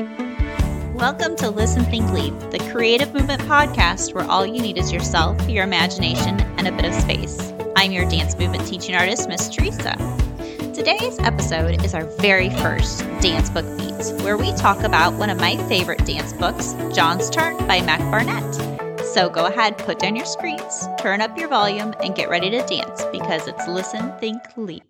Welcome to Listen, Think, Leap, the creative movement podcast where all you need is yourself, your imagination, and a bit of space. I'm your dance movement teaching artist, Miss Teresa. Today's episode is our very first Dance Book Beats, where we talk about one of my favorite dance books, John's Turn by Mac Barnett. So go ahead, put down your screens, turn up your volume, and get ready to dance because it's Listen, Think, Leap.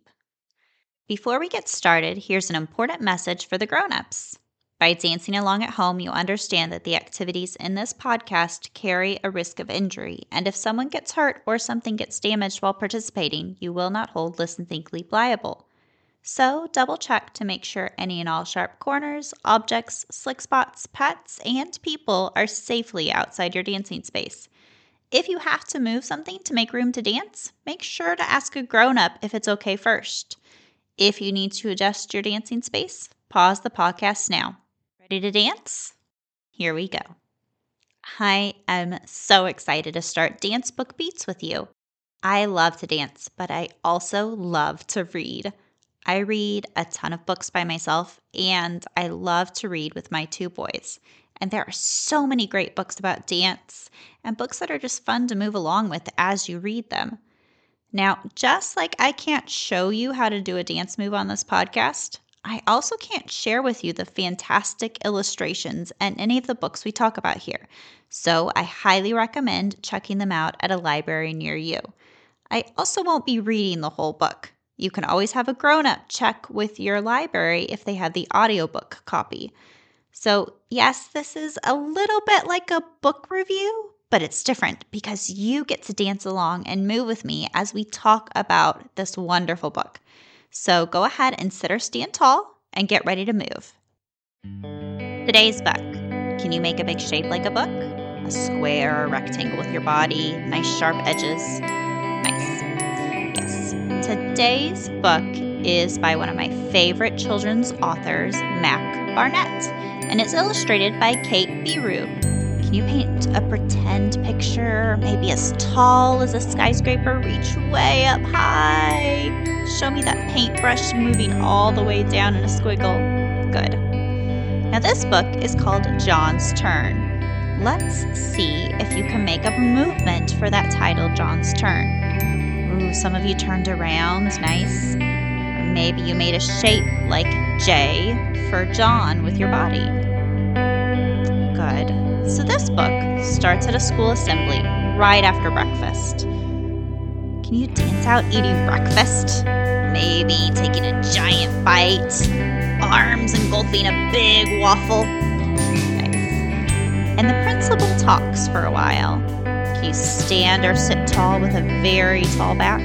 Before we get started, here's an important message for the grown-ups. By dancing along at home, you understand that the activities in this podcast carry a risk of injury, and if someone gets hurt or something gets damaged while participating, you will not hold Listen Think Leap liable. So, double check to make sure any and all sharp corners, objects, slick spots, pets, and people are safely outside your dancing space. If you have to move something to make room to dance, make sure to ask a grown up if it's okay first. If you need to adjust your dancing space, pause the podcast now. Ready to dance? Here we go. I am so excited to start Dance Book Beats with you. I love to dance, but I also love to read. I read a ton of books by myself, and I love to read with my two boys. And there are so many great books about dance and books that are just fun to move along with as you read them. Now, just like I can't show you how to do a dance move on this podcast, I also can't share with you the fantastic illustrations and any of the books we talk about here, so I highly recommend checking them out at a library near you. I also won't be reading the whole book. You can always have a grown up check with your library if they have the audiobook copy. So, yes, this is a little bit like a book review, but it's different because you get to dance along and move with me as we talk about this wonderful book. So go ahead and sit or stand tall and get ready to move. Today's book. Can you make a big shape like a book? A square or a rectangle with your body, nice sharp edges. Nice. Yes. Today's book is by one of my favorite children's authors, Mac Barnett, and it's illustrated by Kate Berube. Can you paint a pretend picture, maybe as tall as a skyscraper, reach way up high? Show me that paintbrush moving all the way down in a squiggle. Good. Now, this book is called John's Turn. Let's see if you can make a movement for that title, John's Turn. Ooh, some of you turned around. Nice. maybe you made a shape like J for John with your body. Good. So, this book starts at a school assembly right after breakfast. Can you dance out eating breakfast? Maybe taking a giant bite, arms engulfing a big waffle. Nice. And the principal talks for a while. Can you stand or sit tall with a very tall back?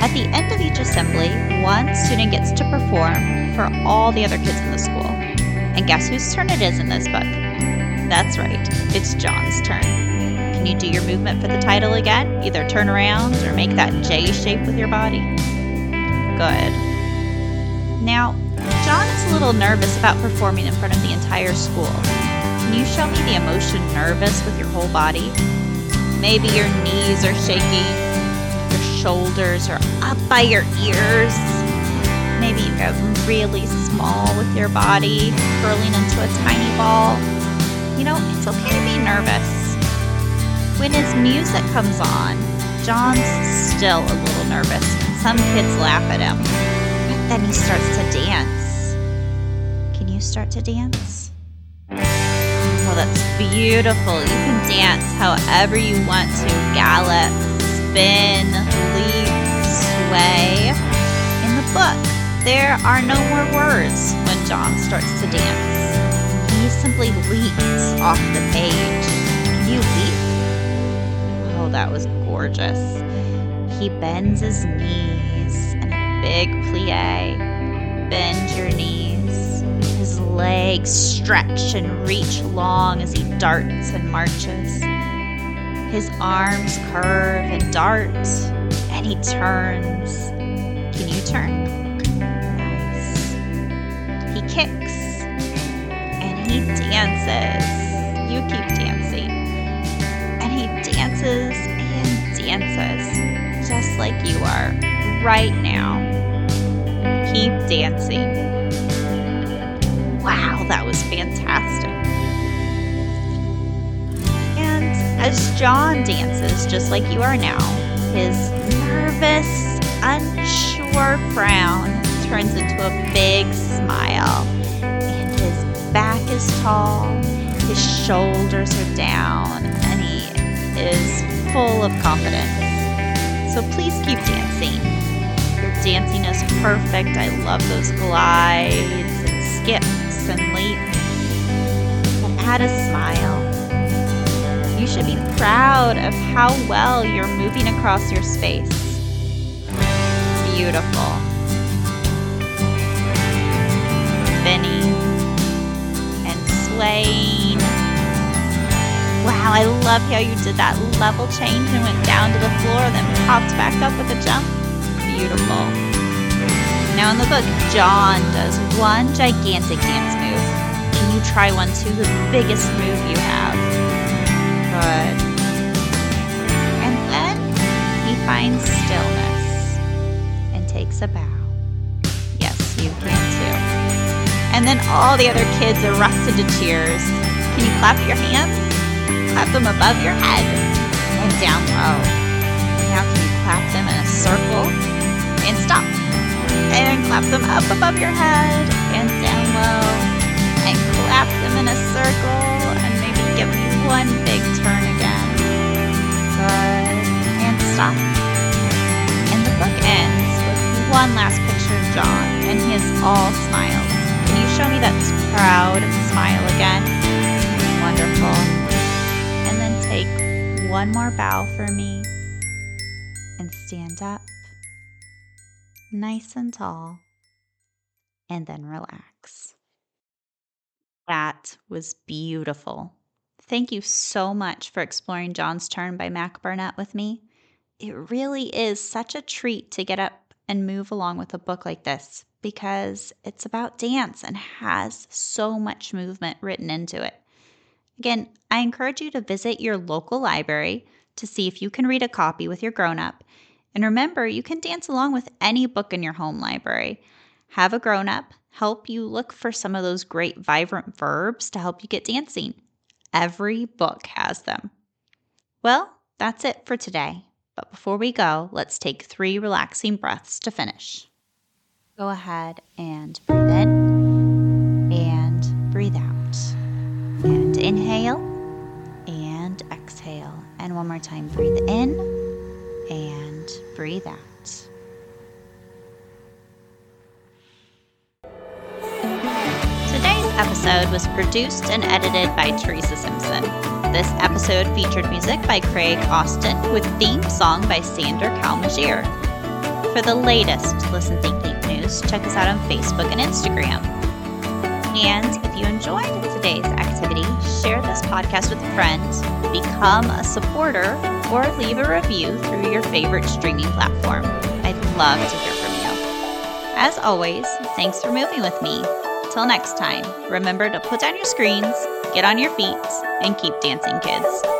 At the end of each assembly, one student gets to perform for all the other kids in the school. And guess whose turn it is in this book? That's right, it's John's turn. Can you do your movement for the title again? Either turn around or make that J shape with your body. Good. Now, John is a little nervous about performing in front of the entire school. Can you show me the emotion nervous with your whole body? Maybe your knees are shaking, your shoulders are up by your ears. Maybe you get really small with your body, curling into a tiny ball. You know, it's okay to be nervous. When his music comes on, John's still a little nervous. Some kids laugh at him. But then he starts to dance. Can you start to dance? Oh, that's beautiful. You can dance however you want to gallop, spin, leap, sway. In the book, there are no more words when John starts to dance he simply leaps off the page. Can you leap? Oh, that was gorgeous. He bends his knees in a big plie. Bend your knees. His legs stretch and reach long as he darts and marches. His arms curve and dart, and he turns. Can you turn? Nice. He kicks and he dances. You keep dancing. And he dances and dances, just like you are right now. Keep dancing. Wow, that was fantastic. And as John dances just like you are now, his nervous, unsure frown turns into a big smile. And his back is tall, his shoulders are down, and he is full of confidence. So please keep dancing. Your dancing is perfect. I love those glides and skips and leaps. And add a smile. You should be proud of how well you're moving across your space. Beautiful. And. Wow, I love how you did that level change and went down to the floor, then popped back up with a jump. Beautiful. Now in the book, John does one gigantic dance move. Can you try one too? The biggest move you have. Good. And then he finds stillness and takes a bow. Yes, you can. And then all the other kids erupt into cheers. Can you clap your hands? Clap them above your head and down low. Now can you clap them in a circle and stop? And clap them up above your head and down low. And clap them in a circle and maybe give me one big turn again. Good. And stop. And the book ends with one last picture of John and he is all smiles. Show me that proud smile again? Wonderful And then take one more bow for me and stand up nice and tall and then relax. That was beautiful. Thank you so much for exploring John's Turn by Mac Barnett with me. It really is such a treat to get up and move along with a book like this because it's about dance and has so much movement written into it. Again, I encourage you to visit your local library to see if you can read a copy with your grown up. And remember, you can dance along with any book in your home library. Have a grown up help you look for some of those great vibrant verbs to help you get dancing. Every book has them. Well, that's it for today. But before we go, let's take three relaxing breaths to finish. Go ahead and breathe in and breathe out. And inhale and exhale. And one more time, breathe in and breathe out. Today's episode was produced and edited by Teresa Simpson. This episode featured music by Craig Austin with theme song by Sander Kalmagier. For the latest Listen Think Check us out on Facebook and Instagram. And if you enjoyed today's activity, share this podcast with a friend, become a supporter, or leave a review through your favorite streaming platform. I'd love to hear from you. As always, thanks for moving with me. Till next time, remember to put down your screens, get on your feet, and keep dancing, kids.